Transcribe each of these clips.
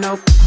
no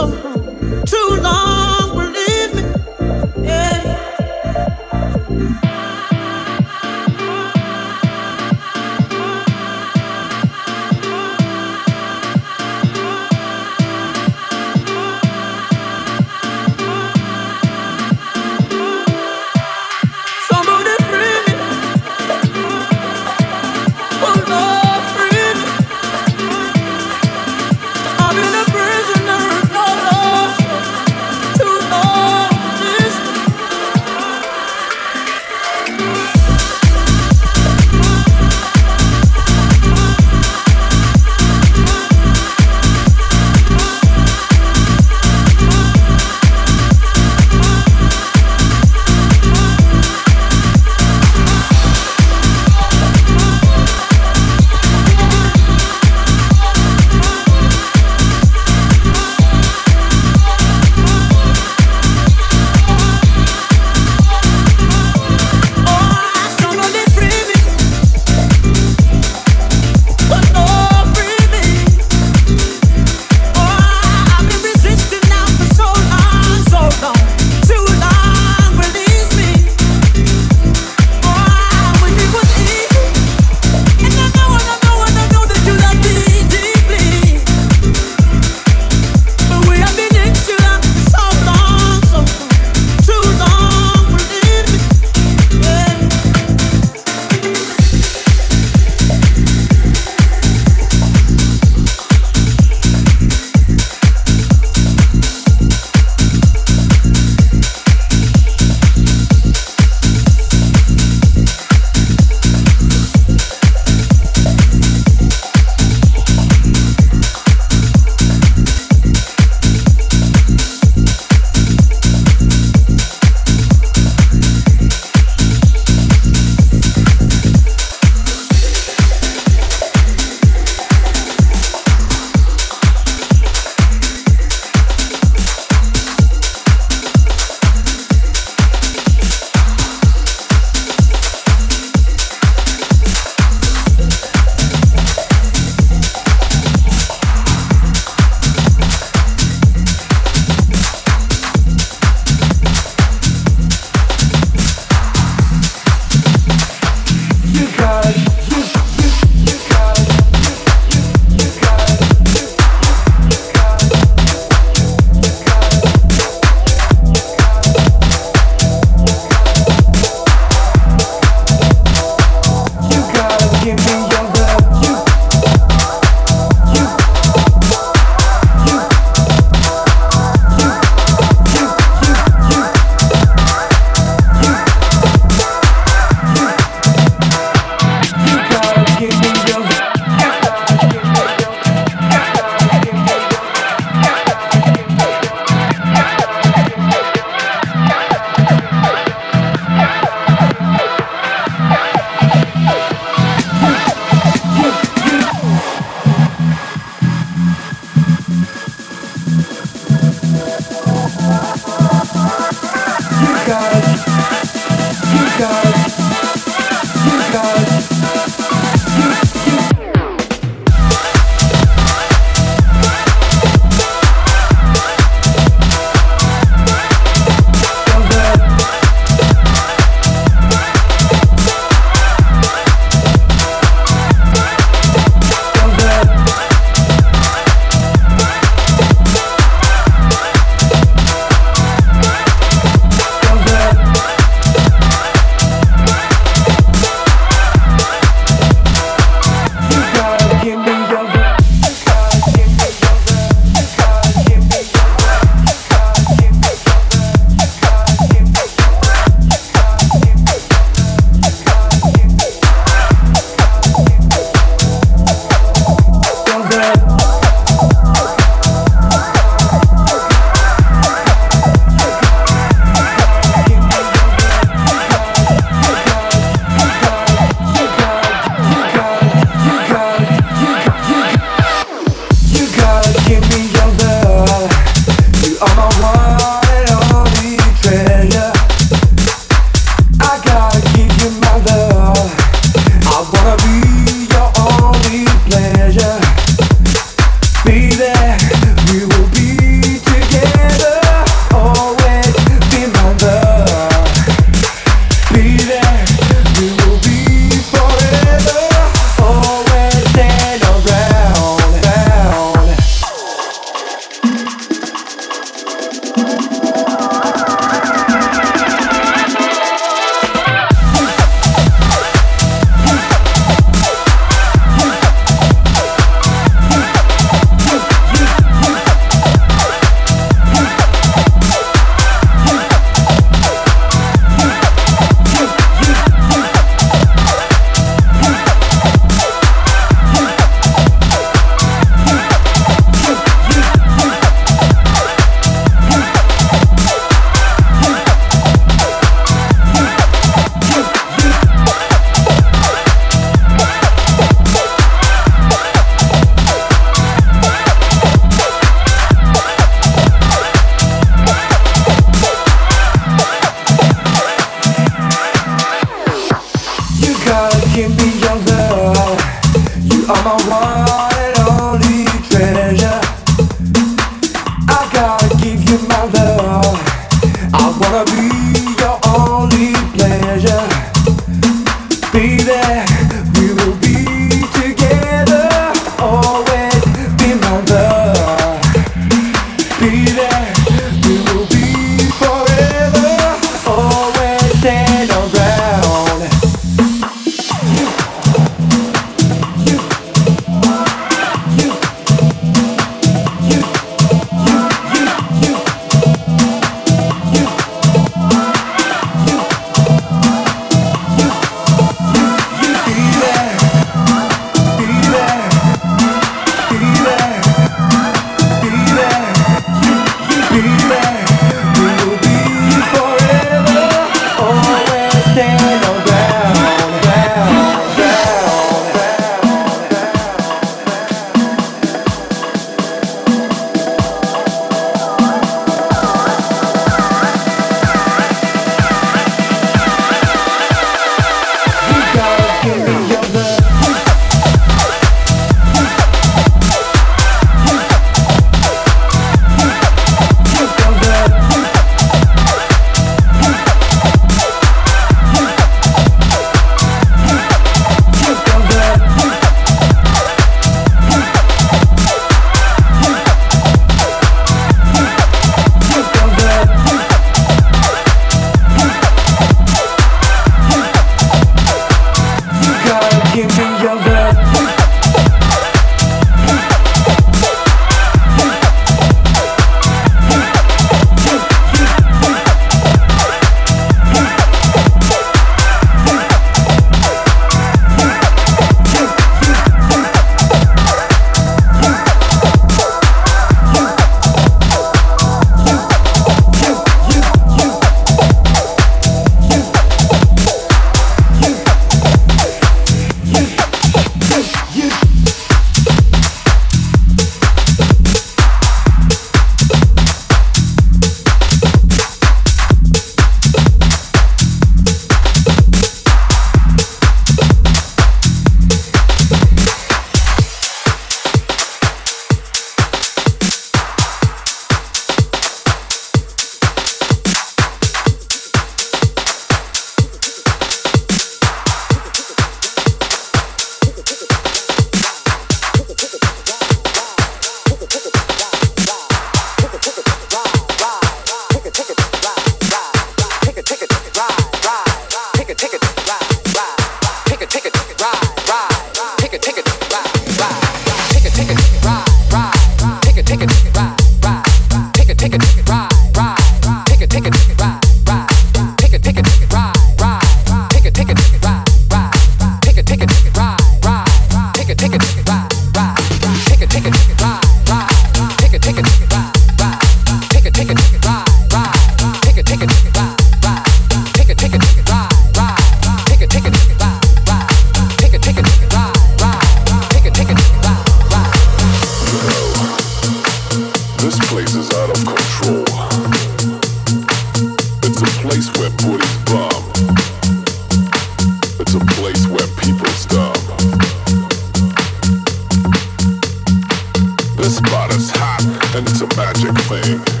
magic thing.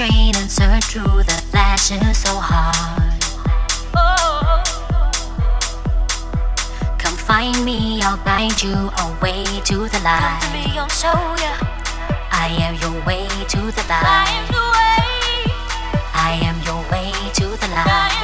Strain and search through the flashes so hard. Oh. Come find me, I'll guide you away to the light. Come to me, I'll show ya. I am your way to the light. I am the way. I am your way to the light.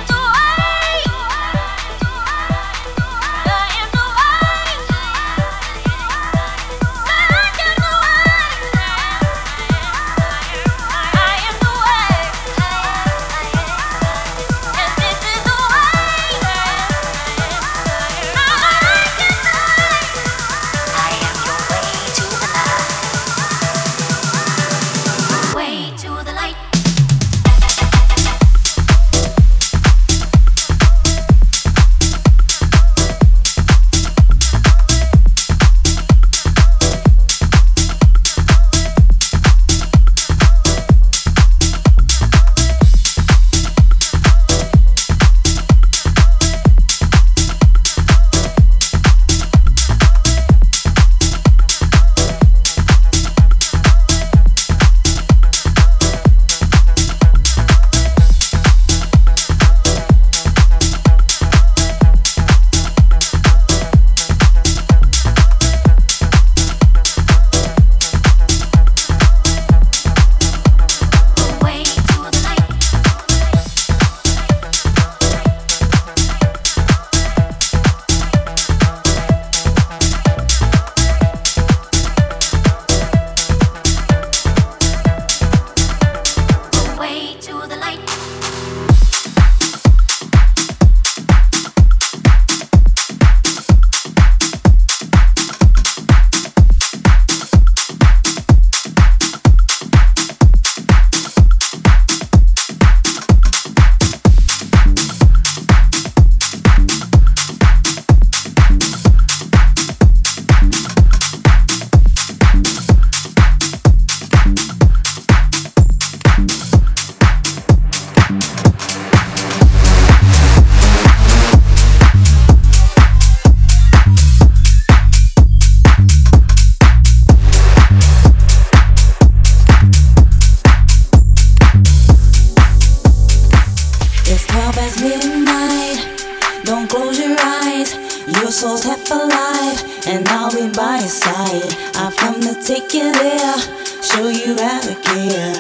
Your soul's half alive, and I'll be by your side. I've come to take you there, show you how to care.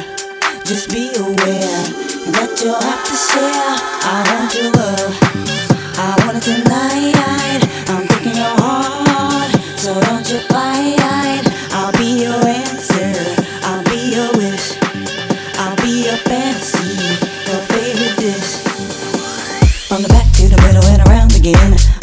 Just be aware that you'll have to share. I want your love, I want it tonight. I'm taking your heart, so don't you fight. I'll be your answer, I'll be your wish, I'll be your fantasy, your favorite dish. From the back to the middle and around again.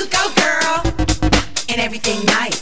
you go, girl, and everything nice.